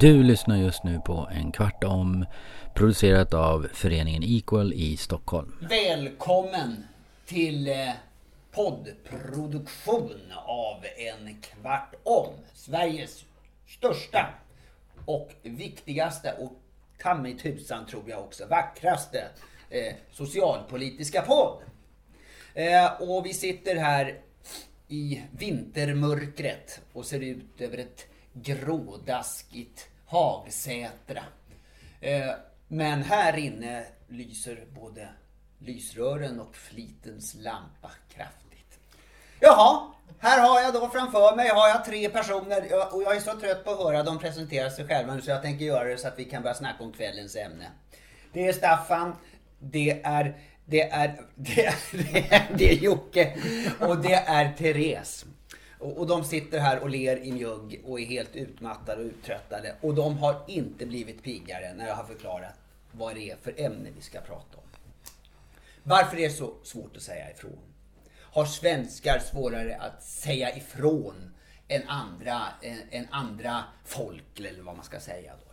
Du lyssnar just nu på en kvart om producerat av föreningen Equal i Stockholm. Välkommen till eh, poddproduktion av En kvart om. Sveriges största och viktigaste och ta mig tusan tror jag också vackraste eh, socialpolitiska podd. Eh, och vi sitter här i vintermörkret och ser ut över ett grådaskigt Hagsätra. Eh, men här inne lyser både lysrören och flitens lampa kraftigt. Jaha, här har jag då framför mig har jag tre personer och jag är så trött på att höra dem presentera sig själva nu så jag tänker göra det så att vi kan börja snacka om kvällens ämne. Det är Staffan, det är det är, det är, det är, det är Jocke och det är Therese. Och, och, de sitter här och ler i mjugg och är helt utmattade och uttröttade. Och de har inte blivit piggare när jag har förklarat vad det är för ämne vi ska prata om. Varför är det så svårt att säga ifrån? Har svenskar svårare att säga ifrån än andra, än, än andra folk, eller vad man ska säga då?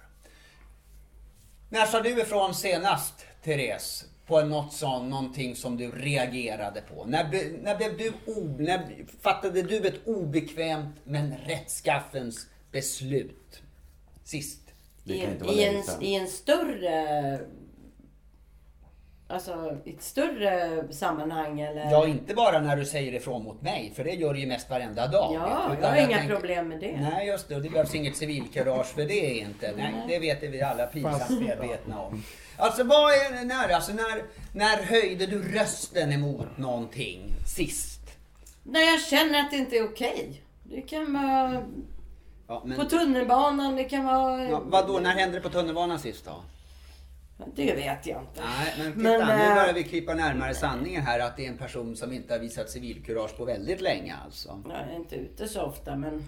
När sa du ifrån senast, Therese? På något sånt, någonting som du reagerade på? När, när, blev du o, när fattade du ett obekvämt men rättskaffens beslut? Sist. I, i, en, I en större... Alltså i ett större sammanhang eller? Ja, inte bara när du säger ifrån mot mig. För det gör du ju mest varenda dag. Ja, jag har jag inga tänker, problem med det. Nej, just det. Och det behövs inget civilkurage för det inte. Nej, nej det vet vi alla pinsamt medvetna om. Alltså vad är när, alltså när, när höjde du rösten emot någonting sist? När jag känner att det inte är okej. Det kan vara ja, men... på tunnelbanan, det kan vara... Ja, vadå, när hände det på tunnelbanan sist då? Det vet jag inte. Nej, men titta, men, nu äh, börjar vi krypa närmare sanningen här att det är en person som inte har visat civilkurage på väldigt länge alltså. Jag är inte ute så ofta men...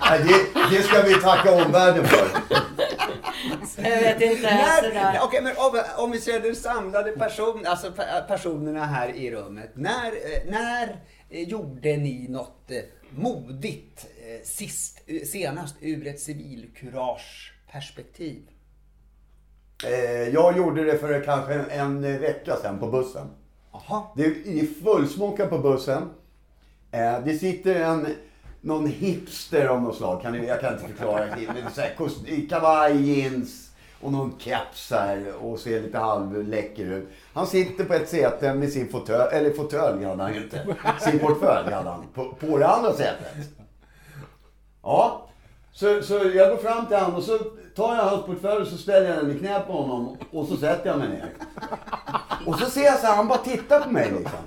Nej, det, det ska vi tacka omvärlden för. Jag vet inte. När, okay, men om, om, vi ser den samlade person, alltså personerna här i rummet. När, eh, när eh, gjorde ni något eh, modigt sist, senast ur ett civilkurageperspektiv? Jag gjorde det för kanske en vecka sedan på bussen. Aha. Det är fullsmockat på bussen. Det sitter en någon hipster av något slag. Kan, jag kan inte förklara. Kavaj, jeans och någon keps här och ser lite halvläcker ut. Han sitter på ett säte med sin fåtölj, eller fåtölj hade han inte. Sin portfölj hade han på, på det andra sätet. Ja, så, så jag går fram till honom och så tar jag hans portfölj så ställer jag den i knät på honom och så sätter jag mig ner. Och så ser jag så här, han bara tittar på mig liksom.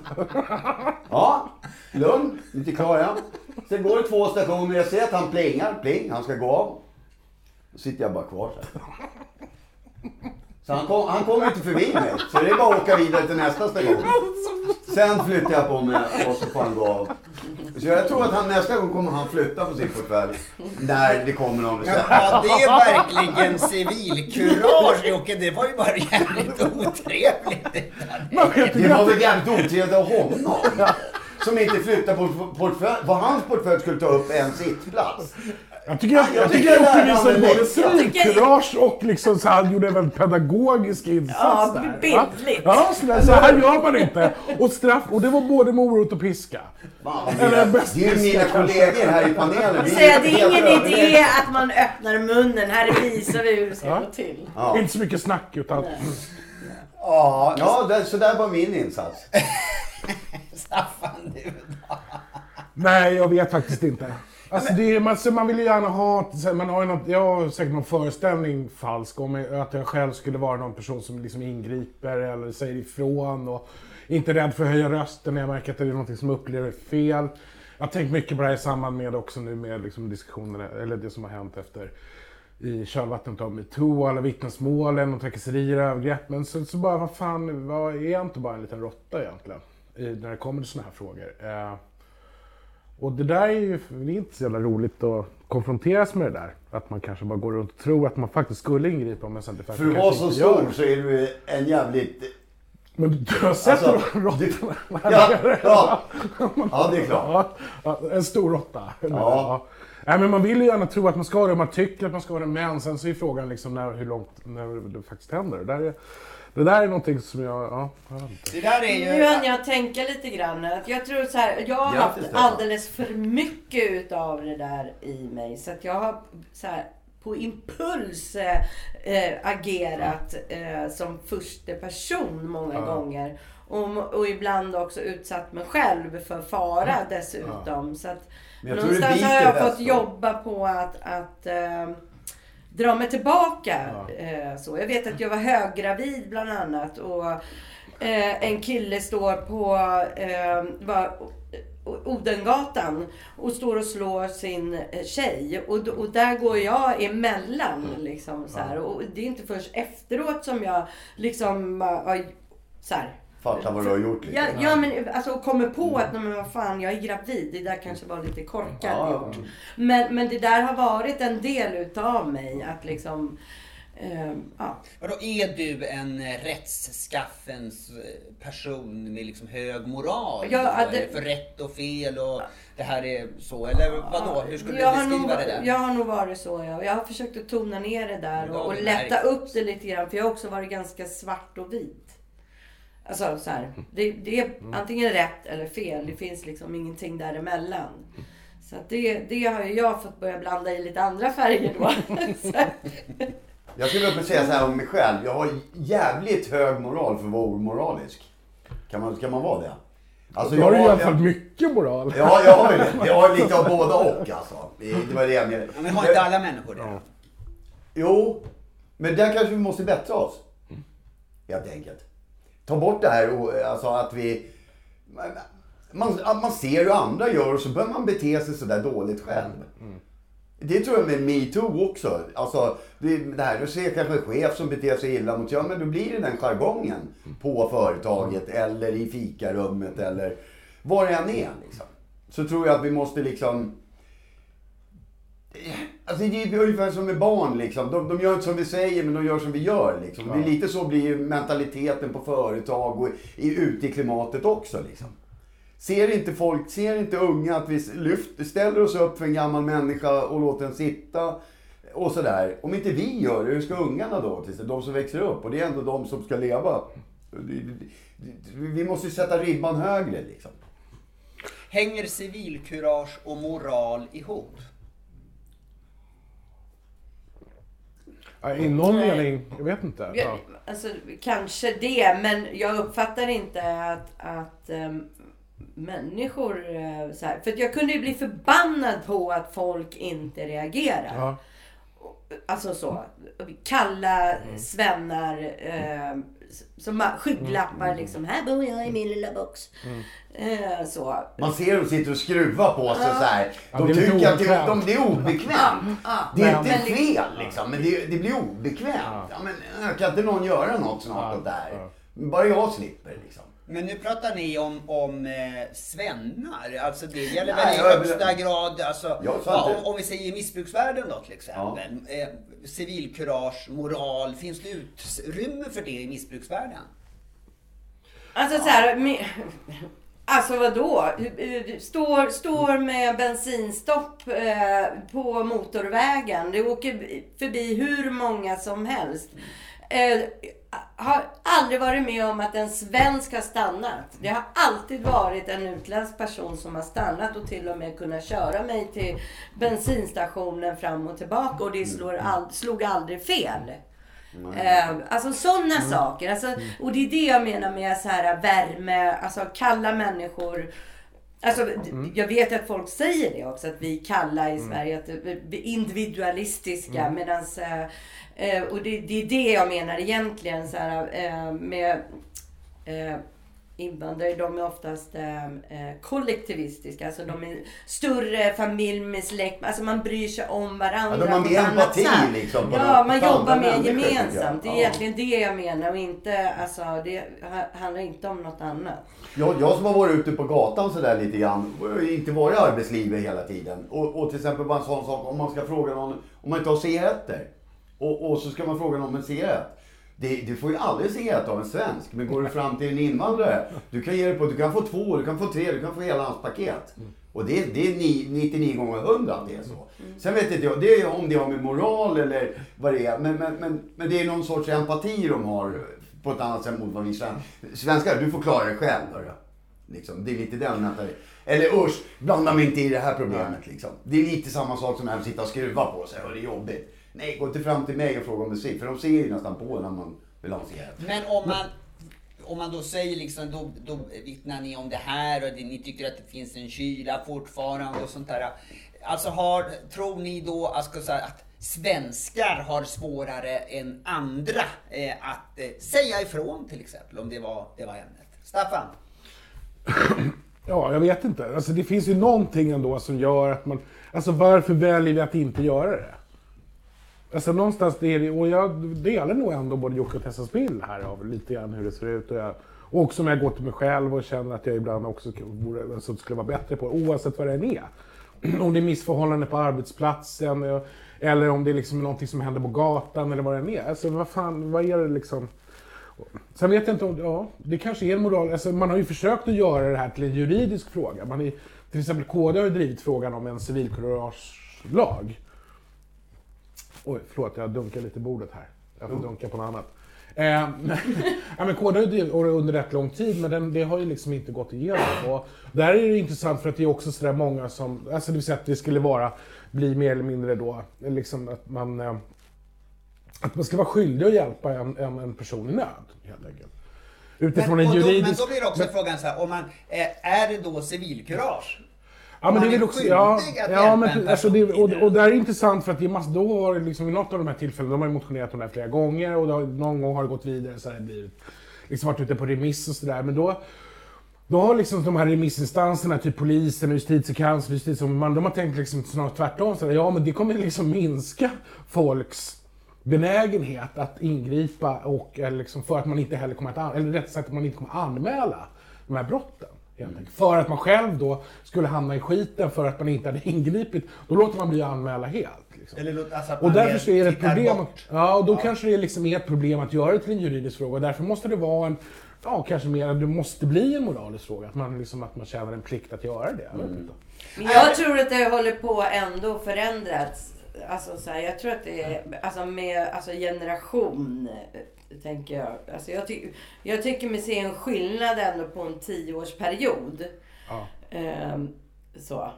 Ja, lugn, lite klar ja. Sen går det två stationer, jag ser att han plingar, pling, han ska gå av. Då sitter jag bara kvar så här. Så han, kommer han kommer inte förbi mig. Så det är bara att åka vidare till nästa station. Sen flyttar jag på mig och så får han gå av. Så jag tror att han nästa gång kommer han flytta på sin portfölj. När det kommer någon beställning. Ja, det är verkligen civilkurage Jocke. Det var ju bara jävligt otrevligt. Det var väl jävligt otrevligt av honom som inte flyttade på portfölj, vad hans portfölj skulle ta upp en sittplats. Jag tycker jag, jag, tycker jag Jocke visade både civilkurage och liksom så han gjorde en väldigt pedagogisk insats ja, där. Bildligt. Ja, så, där, så här gör man inte. Och straff, och det var både morot och piska. Eller bäst det är ju mina kollegor här i panelen. Det är, det är ingen idé att man öppnar munnen. Här visar vi hur det ska ja. gå till. Ja. Inte så mycket snack utan... Ja, ja det, så där var min insats. Staffan, du då? Nej, jag vet faktiskt inte. Alltså det, man, man vill ju gärna ha, man har ju något, jag har säkert någon föreställning falsk om att jag själv skulle vara någon person som liksom ingriper eller säger ifrån och inte är rädd för att höja rösten när jag märker att det är något som jag upplever fel. Jag har tänkt mycket på det här i samband med också nu med liksom diskussionerna, eller det som har hänt efter i kölvattnet av metoo, alla vittnesmålen och trakasserier och övergrepp. Men så, så bara, vad fan, vad, är jag inte bara en liten råtta egentligen? När det kommer till sådana här frågor. Eh, och det där är ju det är inte så jävla roligt att konfronteras med det där. Att man kanske bara går runt och tror att man faktiskt skulle ingripa men sen För att vara så stor så är du en jävligt Men du har sett Alltså, råttorna? Ja, ja. ja, det är klart. Ja, en stor råtta. Ja. Nej, men man vill ju gärna tro att man ska ha det, man tycker att man ska ha det, men sen så är frågan liksom när, hur långt, när det faktiskt händer. Det där är, det där är någonting som jag, ja, jag. Det där är ju... Nu hann jag tänka lite grann. Att Jag tror så här, jag har haft alldeles för mycket utav det där i mig. Så att jag har så här, på impuls eh, agerat eh, som första person många gånger. Och, och ibland också utsatt mig själv för fara dessutom. Så att någonstans har jag fått jobba på att, att eh, dra mig tillbaka. Eh, så. Jag vet att jag var höggravid bland annat. Och eh, en kille står på eh, Odengatan och står och slår sin tjej. Och, där går jag emellan. Liksom, så här. Och det är inte först efteråt som jag liksom så här, Fattar vad du har gjort liksom. Ja, ja men alltså och kommer på att nej, men vad fan jag är gravid. Det där kanske var lite korkat Ja. gjort. Men, men det där har varit en del utav mig att liksom... Eh, ja. Vadå, är du en rättskaffens eh, person med liksom hög moral? Ja, då? det- för rätt och fel och det här är så? Eller vadå? Hur skulle du jag, nog, beskriva det där? jag har nog varit så ja. Jag har försökt att tona ner det där och, och lätta upp det lite grann. För jag har också varit ganska svart och vit. Alltså så här, det, det är antingen rätt eller fel. Det finns liksom ingenting däremellan. Så att det, det har ju jag fått börja blanda i lite andra färger då. Jag skulle vilja säga så här om mig själv. Jag har jävligt hög moral för att vara omoralisk. Kan man, kan man vara det? Alltså, Du har i har- alla fall mycket moral. Ja, jag har ju det. Jag har lite av båda och alltså. Det var det jag menade. Ja, Men har inte alla människor det? Jo, men där kanske vi måste bättra oss. Helt enkelt. Ta bort det här och, alltså att vi... Man, man ser hur andra gör och så börjar man bete sig sådär dåligt själv. Det tror jag med metoo också. Alltså, det, det här, du ser kanske en chef som beter sig illa mot, ja men då blir det den jargongen på företaget eller i fikarummet eller var det än är liksom. Så tror jag att vi måste liksom Alltså det är ungefär som med barn liksom. De, de gör inte som vi säger men de gör som vi gör liksom. Det är lite så blir ju mentaliteten på företag och i, ute i klimatet också liksom. Ser inte folk, ser inte unga att vi lyfter, ställer oss upp för en gammal människa och låter den sitta och sådär. Om inte vi gör det, hur ska ungarna då? De som växer upp och det är ändå de som ska leva. Vi måste ju sätta ribban högre liksom. Hänger civilkurage och moral ihop? I någon Nej. mening, jag vet inte. Ja. Ja, Alltså, kanske det, men jag uppfattar inte att, att ehm, människor... eh, så här, för jag kunde ju bli förbannad på att folk inte reagerar. Ja. Alltså så. Kalla svennar eh, som skygglappar liksom. Här bor jag i min lilla box. Eh, så. Man ser dem sitter och skruvar på sig så här. Ja, De det är lite tycker att det, de, det är obekvämt. Ja, Det är inte men- fel liksom, men det, det blir obekvämt. Ja, men, kan inte någon göra något snart åt det här? Bara jag slipper liksom. Men nu pratar ni om, om eh, svennar. Alltså det gäller väl i jag- högsta grad, alltså, ja, om, om vi säger missbruksvärlden då till exempel. Eh, civilkurage, moral. Finns det utrymme för det i missbruksvärlden? Alltså så här, me- Alltså vadå? Står, står med bensinstopp eh, på motorvägen. Det åker förbi hur många som helst. Eh, har aldrig varit med om att en svensk har stannat. Det har alltid varit en utländsk person som har stannat och till och med kunnat köra mig till bensinstationen fram och tillbaka. Och det slår all, slog aldrig fel. Eh, alltså sådana saker. Alltså, och det är det jag menar med så här värme, alltså kalla människor. Alltså, d- Jag vet att folk säger det också, att vi kalla i Sverige, att vi är individualistiska. Medans, eh, eh, och det, det är det jag menar egentligen så här, eh, med invandrare. De är oftast eh, eh, kollektivistiska. Alltså de är större familj med släkt. Alltså man bryr sig om varandra. Ja, de har mer empati, liksom, på Ja, något- man jobbar mer gemensamt. Det är Ja. egentligen det jag menar och inte, alltså det ha- handlar inte om något annat. Jag, jag som har varit ute på gatan sådär lite grann, och inte varit i arbetslivet hela tiden. Och, och till exempel bara en sån sak, om man ska fråga någon, om man inte har cigaretter. Och, och så ska man fråga någon om en cigarett. Det, du får ju aldrig cigarett av en svensk. Men går du fram till en invandrare. Du kan ge på, du kan få två, du kan få tre, du kan få hela hans paket. Och det, det är ni- 99 gånger 100 att det är så. Sen vet inte jag, det är om det har med moral eller vad det är. Men, men, men, men det är någon sorts empati de har på ett annat sätt mot vad vi svenskar. Svenskar, du får klara dig själv. Hörru. Liksom, det är lite den mentaliteten. Eller usch, blanda mig inte i det här problemet. Liksom. Det är lite samma sak som att sitta och skruva på sig och det är jobbigt. Nej, gå inte fram till mig och fråga om ser. För de ser ju nästan på när man vill ha en cigarett. Men om man, om man då säger liksom, då, då vittnar ni om det här och det, ni tycker att det finns en kyla fortfarande och sånt där. Alltså har, tror ni då alltså, att svenskar har svårare än andra eh, att eh, säga ifrån till exempel om det var, det var ämnet? Staffan? Ja, jag vet inte. Alltså, det finns ju någonting ändå som gör att man... Alltså varför väljer vi att inte göra det? Alltså någonstans, det är och jag delar nog ändå både Jocke och Tessas bild här av lite grann hur det ser ut. Och, jag, och också om jag går till mig själv och känner att jag ibland också borde, alltså, skulle vara bättre på det, oavsett vad det än är. Om det är missförhållanden på arbetsplatsen, eh, eller om det är liksom någonting som händer på gatan eller vad det än är. Alltså vad fan, vad är det liksom? Sen vet jag inte om, ja, det kanske är en moral, alltså man har ju försökt att göra det här till en juridisk fråga. Man är, till exempel KD har ju drivit frågan om en civilkuragelag. Oj, förlåt, jag dunkar lite i bordet här. Jag får dunka på något annat. Eh, men, ja, men KD har drivit under rätt lång tid, men den, det har ju liksom inte gått igenom. Och där är det intressant för att det är också sådär många som, alltså det vill säga att det skulle vara, bli mer eller mindre då, liksom att man eh, att man ska vara skyldig att hjälpa en, en, en person i nöd, helt enkelt. Utifrån en och då, juridisk... men då blir det också men- frågan så här, om man, eh, är det då civilkurage? Ja, men det är väl också, ja, ja, men, en alltså, det, och, och det här är intressant för att det är mass, då har det liksom, i något av de här tillfällena, de har ju motionerat om det här flera gånger och har, någon gång har det gått vidare så har det blivit, liksom varit ute på remiss och sådär. Men då, då har liksom de här remissinstanserna, typ polisen, justitiekanslern, justitieombudsmannen, de har tänkt liksom snarare tvärtom. Så här, ja, men det kommer liksom minska folks benägenhet att ingripa och eller liksom för att man inte heller kommer att, eller rätt sagt att man inte kommer att anmäla de här brotten. Enkelt. För att man själv då skulle hamna i skiten för att man inte hade ingripit. Då låter man bli att anmäla helt. Liksom. Eller alltså att Och därför så är det ett problem. bort. Ja, och då kanske det är liksom är ett problem att göra det till en juridisk fråga. Och därför måste det vara en, ja kanske mer att det måste bli en moralisk fråga. Att man, liksom, att man känner en plikt att göra det. Men jag tror att det håller på ändå förändrats. Alltså, så här, jag tror att det är alltså, med alltså, generation. Eh, Tänker jag. Alltså, jag, ty- jag tycker mig se en skillnad ändå på en tioårsperiod. Ja. Ehm, så.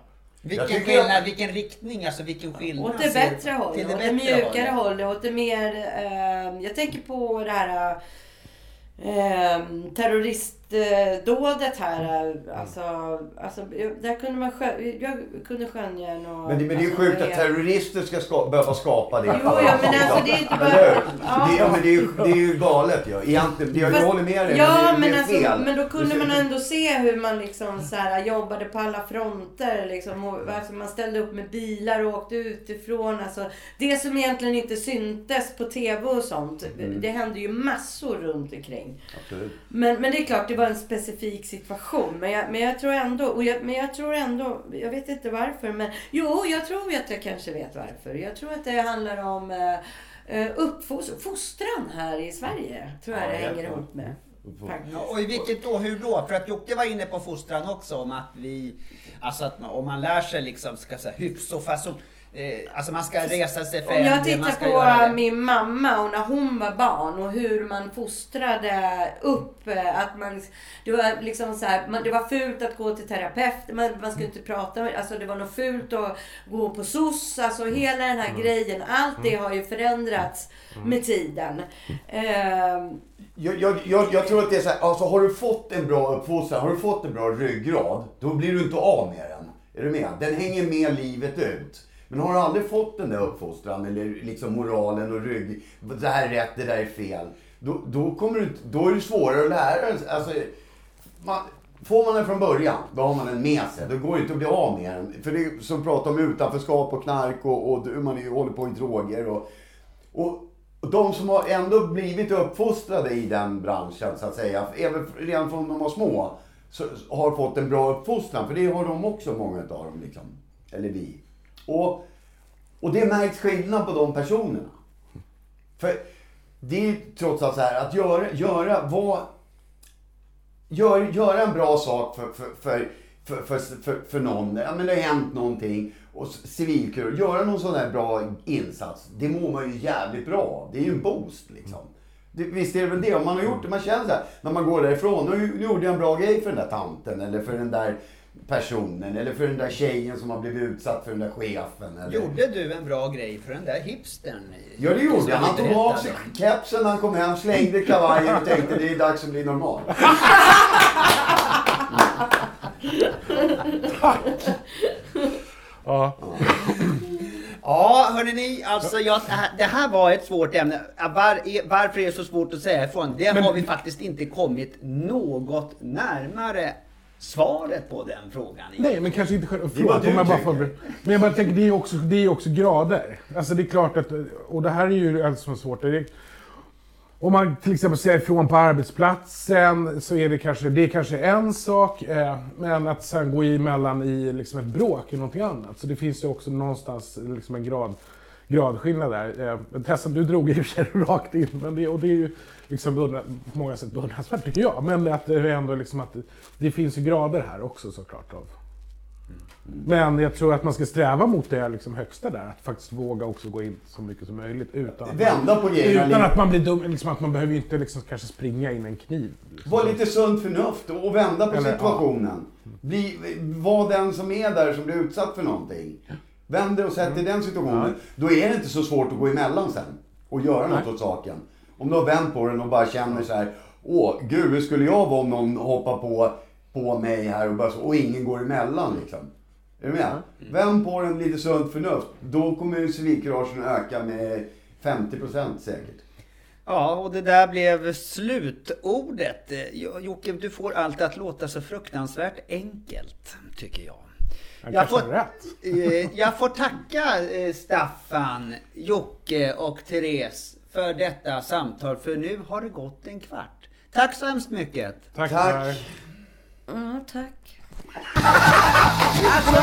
Vilken skillnad, jag- vilken riktning, alltså vilken skillnad? Åt det bättre hållet, Till åt det bättre mjukare hållet, åt det mer... ehm, jag tänker på det här ehm, terroristdådet här. eh, Alltså, alltså, jag- där kunde man skö- jag kunde skönja något... Men det, men det är ju alltså, sjukt att terrorister ska ska, behöva skapa det. Jo, ja, men alltså, det är inte bara- Eller? Ja. Det, ja, men det, är ju, det är ju galet ju. Egentligen, jag, jag Fast- håller med dig. Ja, men men, alltså, men då kunde man ändå se hur man liksom så här, jobbade på alla fronter. Liksom, och, alltså, man ställde upp med bilar och åkte utifrån. Alltså, det som egentligen inte syntes på TV och sånt. Mm. Det hände ju massor runt omkring. Absolut. Men, men det är klart, det var en specifik situation. Men jag, men jag tror ändå, och jag, men jag tror ändå, jag vet inte varför, men jo, jag tror att jag kanske vet varför. Jag tror att det handlar om eh, uppfostran, fostran här i Sverige. Tror jag Ja, det hänger klart. ihop med. Ja, och i vilket då, hur då? För att Jocke var inne på fostran också om att vi, alltså att man, om man lär sig liksom, ska säga hyfs och fason, eh, alltså man ska resa sig för Om jag äldre, man ska tittar på min mamma och när hon var barn och hur man fostrade upp eh, att man, det var liksom så här, man, det var fult att gå till terapeut, man, man skulle inte prata med, alltså det var något fult att gå på SOS, alltså hela den här grejen, allt det har ju förändrats med tiden. Ehm, Jag, jag, jag, jag tror att det är så här, alltså har du fått en bra uppfostran, har du fått en bra ryggrad, då blir du inte av med den. Är du med? Den hänger med livet ut. Men har du aldrig fått den där uppfostran eller liksom moralen och rygg, det här är rätt, det där är fel. Då, då, kommer du, då är det svårare att lära sig. Alltså, man, får man den från början, då har man den med sig. Då går det inte att bli av med den. För det är som pratar om utanförskap och knark och, och man är- håller på i droger. Och, och, och de som har ändå blivit uppfostrade i den branschen så att säga, även redan från de var små, så, har fått en bra uppfostran. För det har de också, många av dem. Liksom. Eller vi. Och, och det märks skillnad på de personerna. För det är trots allt så här att göra, göra vad... Gör, göra en bra sak för, för, för, för, för, för, för någon. Ja, men det har hänt någonting. Och civilkurage. Göra någon sån här bra insats. Det mår man ju jävligt bra av. Det är ju en boost liksom. Det, visst är det väl det. Om man har gjort det. Man känner så här. När man går därifrån. Nu, nu gjorde jag en bra grej för den där tanten. Eller för den där personen. Eller för den där tjejen som har blivit utsatt för den där chefen. Eller... Gjorde du en bra grej för den där hipstern? Ja det gjorde jag. Han tog av sig kepsen när han kom hem, slängde kavajen och tänkte det är dags att bli normal. Ja. Ja, hörni ni, alltså jag, det här- var ett svårt ämne. Var, varför är det så svårt att säga ifrån? Det har vi faktiskt inte kommit något närmare svaret på den frågan. Nej, men kanske inte själva... vad Förlåt du om jag bara får... Men jag bara tänker, det är också, det är också grader. Alltså det är klart att... Och det här är ju allt som är svårt. Det är, om man till exempel säger ifrån på arbetsplatsen så är det kanske, det är kanske en sak. Eh, men att sen gå emellan i liksom ett bråk är någonting annat. Så det finns ju också någonstans liksom en grad, gradskillnad där. Eh, Tessan, du drog i och för sig rakt in. Men det, och det är ju liksom beundra, på många sätt beundransvärt tycker jag. Men att det är ändå liksom att det, finns ju grader här också såklart. Av, men jag tror att man ska sträva mot det liksom högsta där. Att faktiskt våga också gå in så mycket som möjligt. Utan att, Vända på grejerna utan att man blir dum. Liksom att man behöver inte liksom kanske springa in en kniv. Liksom. Var lite sunt förnuft och vända på Eller, situationen. Bli, var den som är där som blir utsatt för någonting. Vänd dig och sätt dig i den situationen. Då är det inte så svårt att gå emellan sen. Och göra något Nej. åt saken. Om du har vänt på den och bara känner så här. Åh, gud hur skulle jag vara om någon hoppar på, på mig här och, bara, så- och ingen går emellan liksom. Är du med? Vänd på den lite sunt förnuft. Då kommer ju civilkuragen öka med 50% säkert. Ja, och det där blev slutordet. Eh, Jo- Jocke, du får allt att låta så fruktansvärt enkelt, tycker jag. Han Jag får, rätt. eh, jag får tacka eh, Staffan, Jocke och Therese för detta samtal, för nu har det gått en kvart. Tack så hemskt mycket. Tack. Tack. tack. Ja, tack. Alltså,